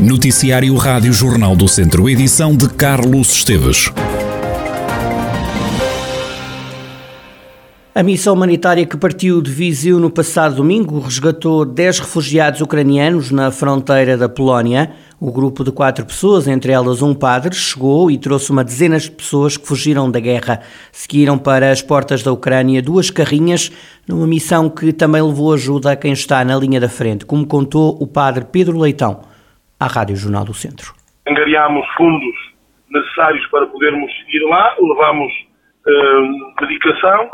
Noticiário Rádio Jornal do Centro, edição de Carlos Esteves. A missão humanitária que partiu de Viseu no passado domingo resgatou 10 refugiados ucranianos na fronteira da Polónia. O grupo de quatro pessoas, entre elas um padre, chegou e trouxe uma dezena de pessoas que fugiram da guerra. Seguiram para as portas da Ucrânia duas carrinhas, numa missão que também levou ajuda a quem está na linha da frente, como contou o padre Pedro Leitão à Rádio Jornal do Centro. Angariámos fundos necessários para podermos ir lá, levámos uh, medicação,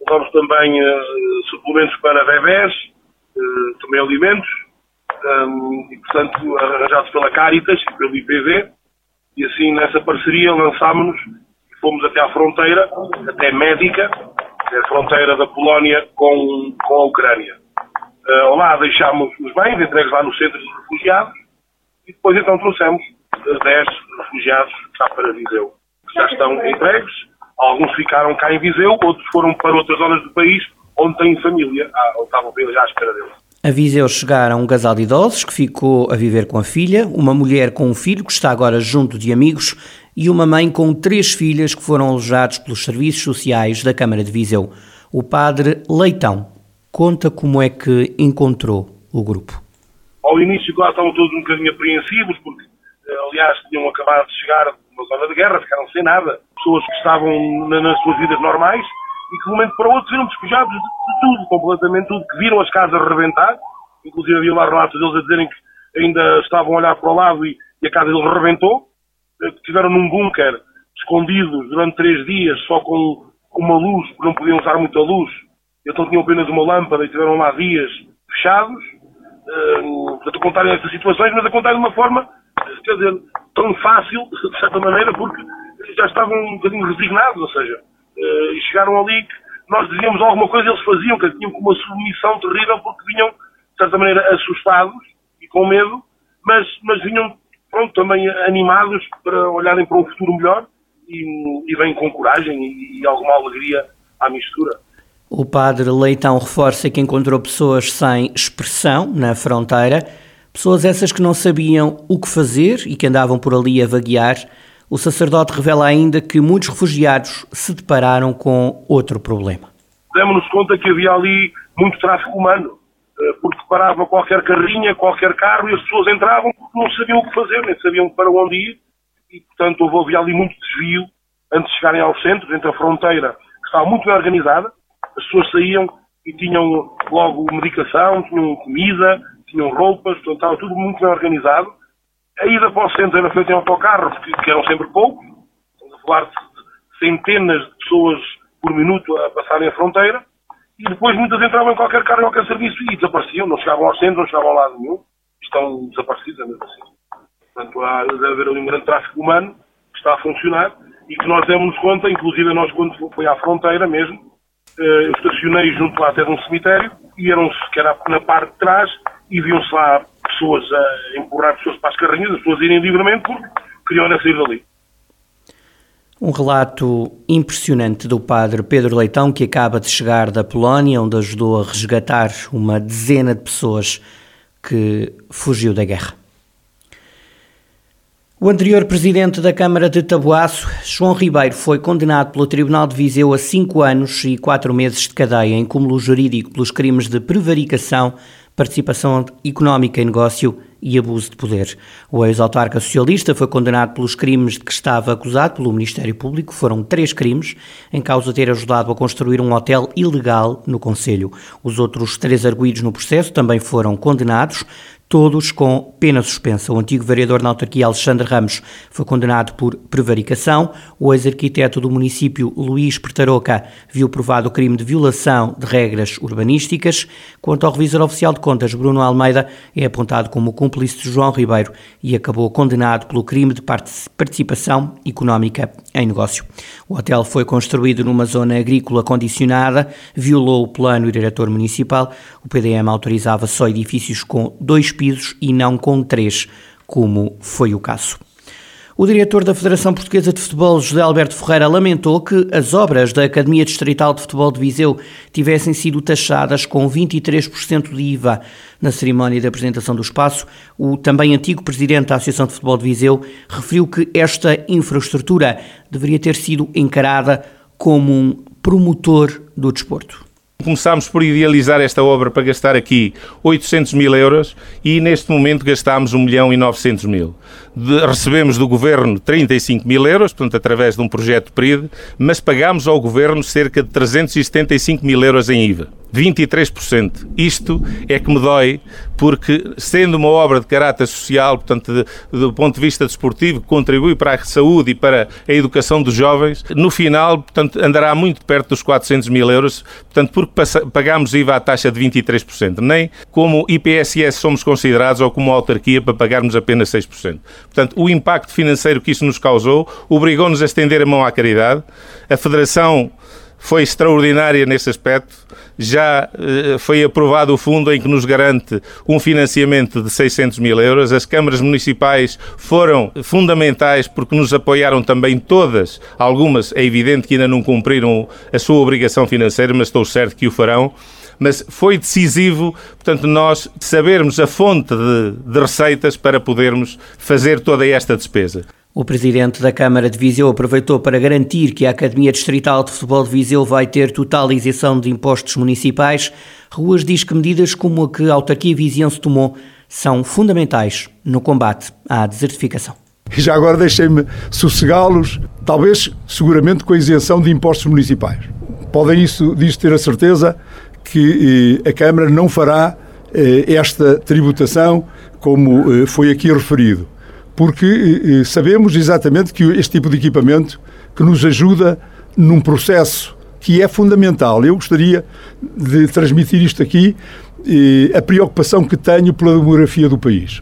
levamos também uh, suplementos para bebés, uh, também alimentos, e portanto arranjados pela Caritas e pelo IPV, e assim nessa parceria lançámos-nos e fomos até à fronteira, até Médica, que é a fronteira da Polónia com, com a Ucrânia. Uh, lá deixámos os bens entregues lá no centro de refugiados e depois então trouxemos 10 refugiados cá para Viseu, já estão entregues. Alguns ficaram cá em Viseu, outros foram para outras zonas do país onde têm família, ah, ou estavam já à espera deles. A Viseu chegaram um casal de idosos que ficou a viver com a filha, uma mulher com um filho que está agora junto de amigos e uma mãe com três filhas que foram alojados pelos serviços sociais da Câmara de Viseu. O padre Leitão conta como é que encontrou o grupo. Ao início lá estavam todos um bocadinho apreensivos, porque, eh, aliás, tinham acabado de chegar de uma zona de guerra, ficaram sem nada. Pessoas que estavam nas suas vidas normais e que de um momento para o outro viram despejados de, de, tudo, completamente tudo, que viram as casas rebentar. Inclusive havia lá relatos deles a dizerem que ainda estavam a olhar para o lado e, e a casa deles rebentou. Eh, que estiveram num bunker, escondidos durante três dias, só com, uma luz, porque não podiam usar muita luz. Então tinham apenas uma lâmpada e estiveram lá dias fechados uh, a contarem estas situações, mas a contar de uma forma, quer dizer, tão fácil, de certa maneira, porque já estavam um bocadinho resignados, ou seja, uh, e chegaram ali que nós dizíamos alguma coisa eles faziam, que tinham uma submissão terrível porque vinham, de certa maneira, assustados e com medo, mas, mas vinham, pronto, também animados para olharem para um futuro melhor e, e vêm com coragem e, e alguma alegria à mistura. O padre Leitão reforça que encontrou pessoas sem expressão na fronteira, pessoas essas que não sabiam o que fazer e que andavam por ali a vaguear. O sacerdote revela ainda que muitos refugiados se depararam com outro problema. Demos-nos conta que havia ali muito tráfico humano, eh, porque parava qualquer carrinha, qualquer carro e as pessoas entravam porque não sabiam o que fazer, nem sabiam para onde ir e, portanto, houve ali muito desvio antes de chegarem ao centro, entre a fronteira, que estava muito bem organizada, as pessoas saíam e tinham logo medicação, tinham comida, tinham roupas, portanto estava tudo muito bem organizado. A ida para o centro era feita em autocarros, que, eram sempre poucos, estamos a falar de centenas de pessoas por minuto a passarem a fronteira, e depois muitas entravam em qualquer carro, em qualquer serviço e desapareciam, não chegavam ao centro, não chegavam a lado nenhum, estão desaparecidos, é mesmo assim. Portanto, há, deve haver ali um grande tráfico humano que está a funcionar e que nós demos conta, inclusive nós quando foi à fronteira mesmo, eu estacionei junto lá até de um cemitério e eram-se, que era na parte de trás, e viam-se lá pessoas a empurrar pessoas para as carrinhas, as pessoas irem livremente porque queriam era sair dali. Um relato impressionante do padre Pedro Leitão, que acaba de chegar da Polónia, onde ajudou a resgatar uma dezena de pessoas que fugiu da guerra. O anterior presidente da Câmara de Taboaço, João Ribeiro, foi condenado pelo Tribunal de Viseu a cinco anos e quatro meses de cadeia em cúmulo jurídico pelos crimes de prevaricação, participação económica em negócio e abuso de poder. O ex-autarca socialista foi condenado pelos crimes de que estava acusado pelo Ministério Público. Foram três crimes, em causa de ter ajudado a construir um hotel ilegal no Conselho. Os outros três arguídos no processo também foram condenados todos com pena suspensa. O antigo vereador na autarquia Alexandre Ramos foi condenado por prevaricação. O ex-arquiteto do município Luís Pertaroca viu provado o crime de violação de regras urbanísticas. Quanto ao revisor oficial de contas, Bruno Almeida, é apontado como cúmplice de João Ribeiro e acabou condenado pelo crime de participação económica em negócio. O hotel foi construído numa zona agrícola condicionada, violou o plano diretor municipal. O PDM autorizava só edifícios com dois pisos e não com três, como foi o caso. O diretor da Federação Portuguesa de Futebol, José Alberto Ferreira, lamentou que as obras da Academia Distrital de Futebol de Viseu tivessem sido taxadas com 23% de IVA. Na cerimónia de apresentação do espaço, o também antigo presidente da Associação de Futebol de Viseu referiu que esta infraestrutura deveria ter sido encarada como um promotor do desporto. Começámos por idealizar esta obra para gastar aqui 800 mil euros e neste momento gastámos 1 milhão e 900 mil. De, recebemos do Governo 35 mil euros, portanto, através de um projeto PRID, mas pagámos ao Governo cerca de 375 mil euros em IVA. 23%. Isto é que me dói, porque sendo uma obra de caráter social, portanto, de, do ponto de vista desportivo, contribui para a saúde e para a educação dos jovens, no final, portanto, andará muito perto dos 400 mil euros, portanto, porque pagamos IVA à taxa de 23%. Nem como IPSS somos considerados ou como autarquia para pagarmos apenas 6%. Portanto, o impacto financeiro que isso nos causou obrigou-nos a estender a mão à caridade. A Federação foi extraordinária nesse aspecto. Já eh, foi aprovado o fundo em que nos garante um financiamento de 600 mil euros. As câmaras municipais foram fundamentais porque nos apoiaram também todas. Algumas, é evidente que ainda não cumpriram a sua obrigação financeira, mas estou certo que o farão mas foi decisivo, portanto, nós sabermos a fonte de, de receitas para podermos fazer toda esta despesa. O presidente da Câmara de Viseu aproveitou para garantir que a Academia Distrital de Futebol de Viseu vai ter total isenção de impostos municipais. Ruas diz que medidas como a que a autarquia viziense tomou são fundamentais no combate à desertificação. E já agora deixem-me sossegá-los, talvez, seguramente, com a isenção de impostos municipais. Podem isso, disto ter a certeza que eh, a Câmara não fará eh, esta tributação como eh, foi aqui referido porque sabemos exatamente que este tipo de equipamento que nos ajuda num processo que é fundamental. Eu gostaria de transmitir isto aqui, a preocupação que tenho pela demografia do país.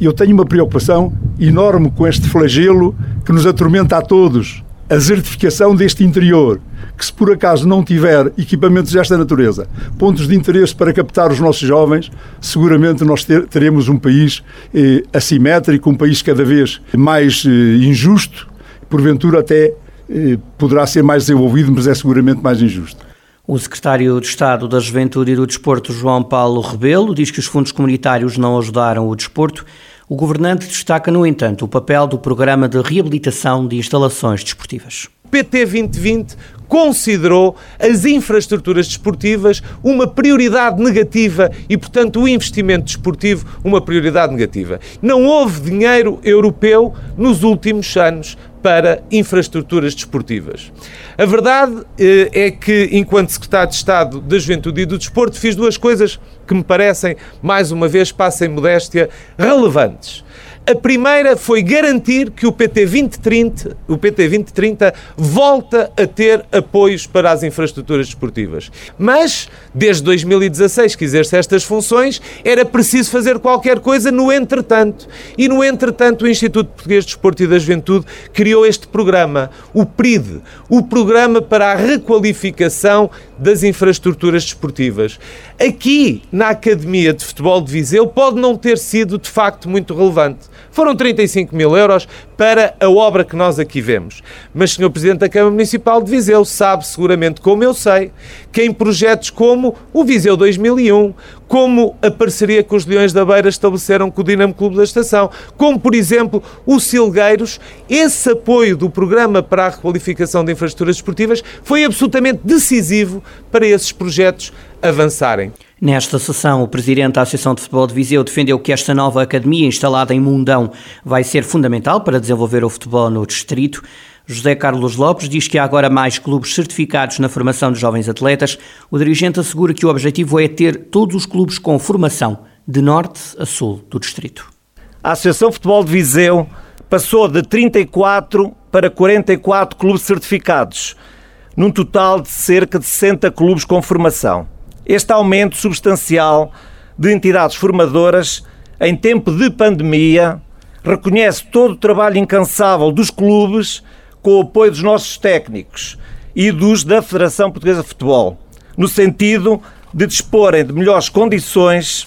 Eu tenho uma preocupação enorme com este flagelo que nos atormenta a todos, a desertificação deste interior, que se por acaso não tiver equipamentos desta natureza, pontos de interesse para captar os nossos jovens, seguramente nós ter, teremos um país eh, assimétrico, um país cada vez mais eh, injusto, porventura até eh, poderá ser mais desenvolvido, mas é seguramente mais injusto. O secretário de Estado da Juventude e do Desporto, João Paulo Rebelo, diz que os fundos comunitários não ajudaram o desporto. O governante destaca, no entanto, o papel do programa de reabilitação de instalações desportivas. PT 2020 considerou as infraestruturas desportivas uma prioridade negativa e, portanto, o investimento desportivo uma prioridade negativa. Não houve dinheiro europeu nos últimos anos para infraestruturas desportivas. A verdade eh, é que, enquanto Secretário de Estado da Juventude e do Desporto, fiz duas coisas que me parecem, mais uma vez, passem modéstia, relevantes. A primeira foi garantir que o PT 2030, o PT 2030 volta a ter apoios para as infraestruturas desportivas. Mas, desde 2016 que exerce estas funções, era preciso fazer qualquer coisa no entretanto. E no entretanto, o Instituto Português de Desporto e da Juventude criou este programa, o PRID, o Programa para a Requalificação das Infraestruturas Desportivas. Aqui, na Academia de Futebol de Viseu, pode não ter sido de facto muito relevante foram 35 mil euros para a obra que nós aqui vemos. Mas, Sr. Presidente da Câmara Municipal de Viseu, sabe seguramente, como eu sei, que em projetos como o Viseu 2001, como a parceria que os Leões da Beira estabeleceram com o Dinamo Clube da Estação, como, por exemplo, o Silgueiros, esse apoio do Programa para a Requalificação de Infraestruturas Esportivas foi absolutamente decisivo para esses projetos avançarem. Nesta sessão, o presidente da Associação de Futebol de Viseu defendeu que esta nova academia instalada em Mundão vai ser fundamental para desenvolver o futebol no distrito. José Carlos Lopes diz que há agora mais clubes certificados na formação de jovens atletas. O dirigente assegura que o objetivo é ter todos os clubes com formação, de norte a sul do distrito. A Associação de Futebol de Viseu passou de 34 para 44 clubes certificados, num total de cerca de 60 clubes com formação. Este aumento substancial de entidades formadoras em tempo de pandemia reconhece todo o trabalho incansável dos clubes com o apoio dos nossos técnicos e dos da Federação Portuguesa de Futebol, no sentido de disporem de melhores condições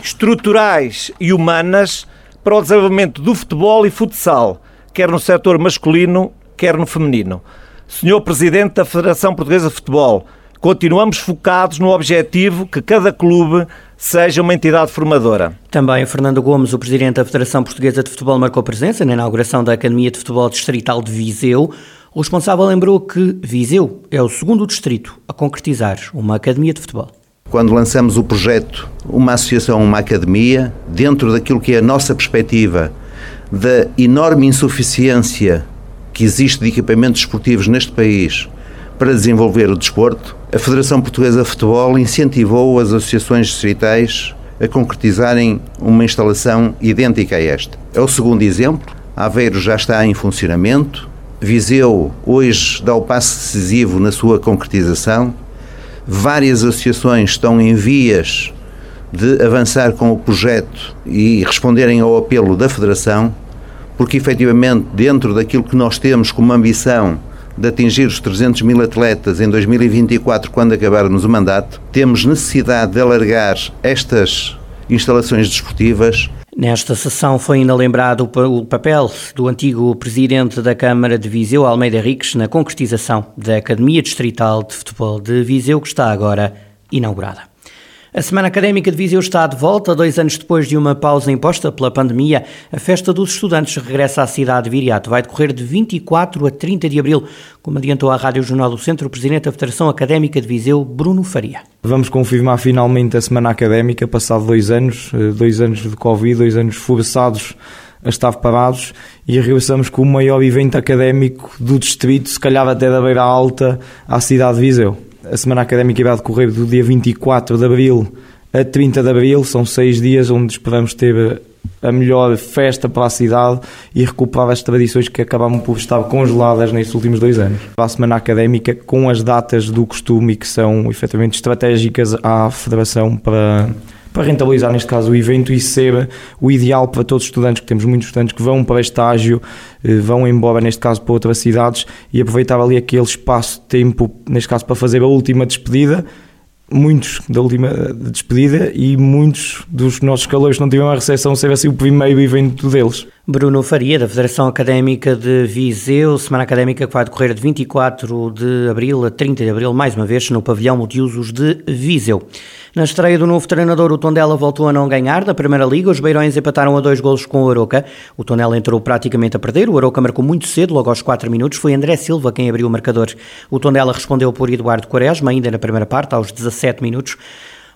estruturais e humanas para o desenvolvimento do futebol e futsal, quer no setor masculino, quer no feminino. Senhor Presidente da Federação Portuguesa de Futebol, continuamos focados no objetivo que cada clube seja uma entidade formadora. Também Fernando Gomes, o Presidente da Federação Portuguesa de Futebol, marcou presença na inauguração da Academia de Futebol Distrital de Viseu. O responsável lembrou que Viseu é o segundo distrito a concretizar uma academia de futebol. Quando lançamos o projeto Uma Associação, uma Academia, dentro daquilo que é a nossa perspectiva da enorme insuficiência que existe de equipamentos esportivos neste país para desenvolver o desporto, a Federação Portuguesa de Futebol incentivou as associações distritais a concretizarem uma instalação idêntica a esta. É o segundo exemplo. Aveiro já está em funcionamento. Viseu hoje dá o passo decisivo na sua concretização. Várias associações estão em vias de avançar com o projeto e responderem ao apelo da Federação porque efetivamente, dentro daquilo que nós temos como ambição de atingir os 300 mil atletas em 2024, quando acabarmos o mandato, temos necessidade de alargar estas instalações desportivas. Nesta sessão foi ainda lembrado o papel do antigo presidente da Câmara de Viseu, Almeida Henriques, na concretização da Academia Distrital de Futebol de Viseu, que está agora inaugurada. A Semana Académica de Viseu está de volta, dois anos depois de uma pausa imposta pela pandemia. A Festa dos Estudantes regressa à cidade de Viriato. Vai decorrer de 24 a 30 de abril, como adiantou à Rádio Jornal do Centro o Presidente da Federação Académica de Viseu, Bruno Faria. Vamos confirmar finalmente a Semana Académica, passado dois anos, eh, dois anos de Covid, dois anos forçados a estar parados e regressamos com o maior evento académico do distrito, se calhar até da Beira Alta, à cidade de Viseu. A semana académica vai decorrer do dia 24 de abril a 30 de abril, são seis dias onde esperamos ter a melhor festa para a cidade e recuperar as tradições que acabaram por estar congeladas nestes últimos dois anos. A semana académica, com as datas do costume que são efetivamente estratégicas à Federação para para rentabilizar, neste caso, o evento e ser o ideal para todos os estudantes, que temos muitos estudantes que vão para estágio, eh, vão embora, neste caso, para outras cidades e aproveitar ali aquele espaço de tempo, neste caso, para fazer a última despedida muitos da última despedida e muitos dos nossos calores não tiveram a recepção ser assim o primeiro evento deles. Bruno Faria, da Federação Académica de Viseu, semana académica que vai decorrer de 24 de abril a 30 de abril, mais uma vez no pavilhão multiusos de Viseu. Na estreia do novo treinador, o Tondela voltou a não ganhar da Primeira Liga. Os Beirões empataram a dois golos com o Aroca. O Tondela entrou praticamente a perder. O Aroca marcou muito cedo, logo aos 4 minutos. Foi André Silva quem abriu o marcador. O Tondela respondeu por Eduardo Quaresma, ainda na primeira parte, aos 17 minutos.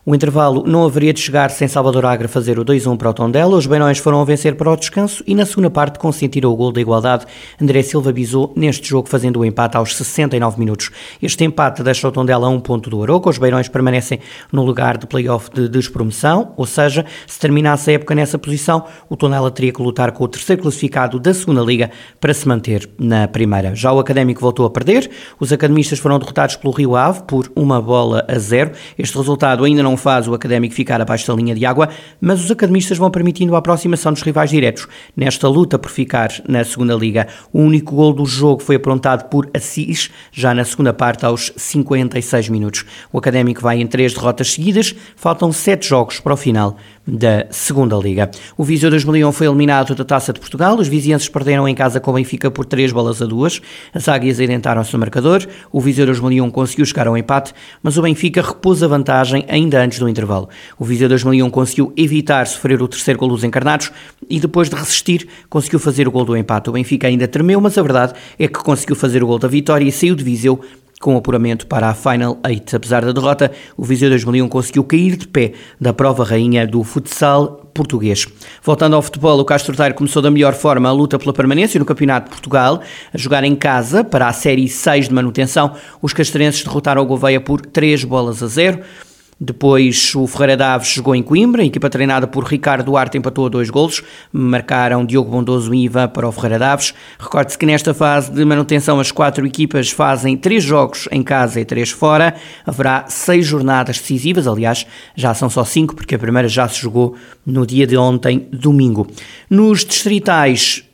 O intervalo não haveria de chegar sem Salvador Agra fazer o 2-1 para o Tondela. Os Beirões foram a vencer para o descanso e na segunda parte consentiram o gol da igualdade. André Silva bisou neste jogo fazendo o empate aos 69 minutos. Este empate deixa o Tondela a um ponto do Aroca. Os Beirões permanecem no lugar de play-off de despromoção, ou seja, se terminasse a época nessa posição, o Tondela teria que lutar com o terceiro classificado da segunda Liga para se manter na primeira. Já o Académico voltou a perder. Os academistas foram derrotados pelo Rio Ave por uma bola a zero. Este resultado ainda não faz o Académico ficar abaixo da linha de água, mas os academistas vão permitindo a aproximação dos rivais diretos nesta luta por ficar na segunda liga. O único gol do jogo foi aprontado por Assis, já na segunda parte aos 56 minutos. O Académico vai em três derrotas seguidas, faltam sete jogos para o final da segunda liga. O Viseu 2001 foi eliminado da Taça de Portugal, os vizienses perderam em casa com o Benfica por três bolas a duas, as águias identaram-se no marcador, o Viseu 2001 conseguiu chegar ao empate, mas o Benfica repôs a vantagem ainda antes do intervalo. O Viseu 2001 conseguiu evitar sofrer o terceiro gol dos encarnados e depois de resistir conseguiu fazer o gol do empate. O Benfica ainda tremeu, mas a verdade é que conseguiu fazer o gol da vitória e saiu de Viseu com apuramento para a Final 8. Apesar da derrota, o Viseu 2001 conseguiu cair de pé da prova rainha do futsal português. Voltando ao futebol, o Castro Daire começou da melhor forma a luta pela permanência no Campeonato de Portugal, a jogar em casa para a Série 6 de manutenção. Os castrenses derrotaram o Gouveia por 3 bolas a 0. Depois o Ferreira Daves jogou em Coimbra, a equipa treinada por Ricardo Duarte empatou a dois golos, marcaram Diogo Bondoso e Ivan para o Ferreira Daves. Recorde-se que nesta fase de manutenção as quatro equipas fazem três jogos em casa e três fora. Haverá seis jornadas decisivas, aliás, já são só cinco, porque a primeira já se jogou no dia de ontem, domingo. Nos distritais,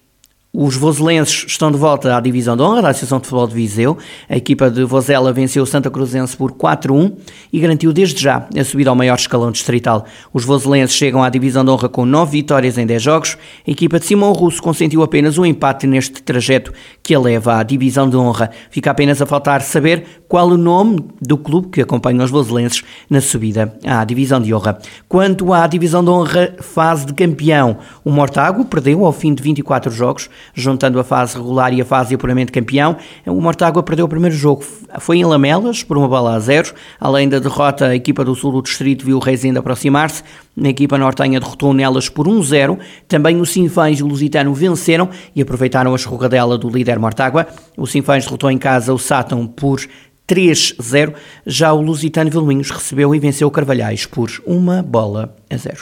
Os voselenses estão de volta à divisão de honra da Associação de Futebol de Viseu. A equipa de Vozela venceu o Santa Cruzense por 4-1 e garantiu desde já a subida ao maior escalão distrital. Os voselenses chegam à divisão de honra com 9 vitórias em 10 jogos. A equipa de Simão Russo consentiu apenas um empate neste trajeto que a leva à divisão de honra. Fica apenas a faltar saber qual o nome do clube que acompanha os voselenses na subida à divisão de honra. Quanto à divisão de honra fase de campeão, o Mortágua perdeu ao fim de 24 jogos juntando a fase regular e a fase de apuramento campeão. O Mortágua perdeu o primeiro jogo, foi em Lamelas, por uma bola a zero. Além da derrota, a equipa do sul do distrito viu o Rezende aproximar-se. A equipa nortenha derrotou nelas por 1-0. Também o Sinfãs e o Lusitano venceram e aproveitaram a escorregadela do líder Mortágua. O Sinfãs derrotou em casa o Sátão por 3-0. Já o Lusitano Vilminhos recebeu e venceu o Carvalhais por uma bola a zero.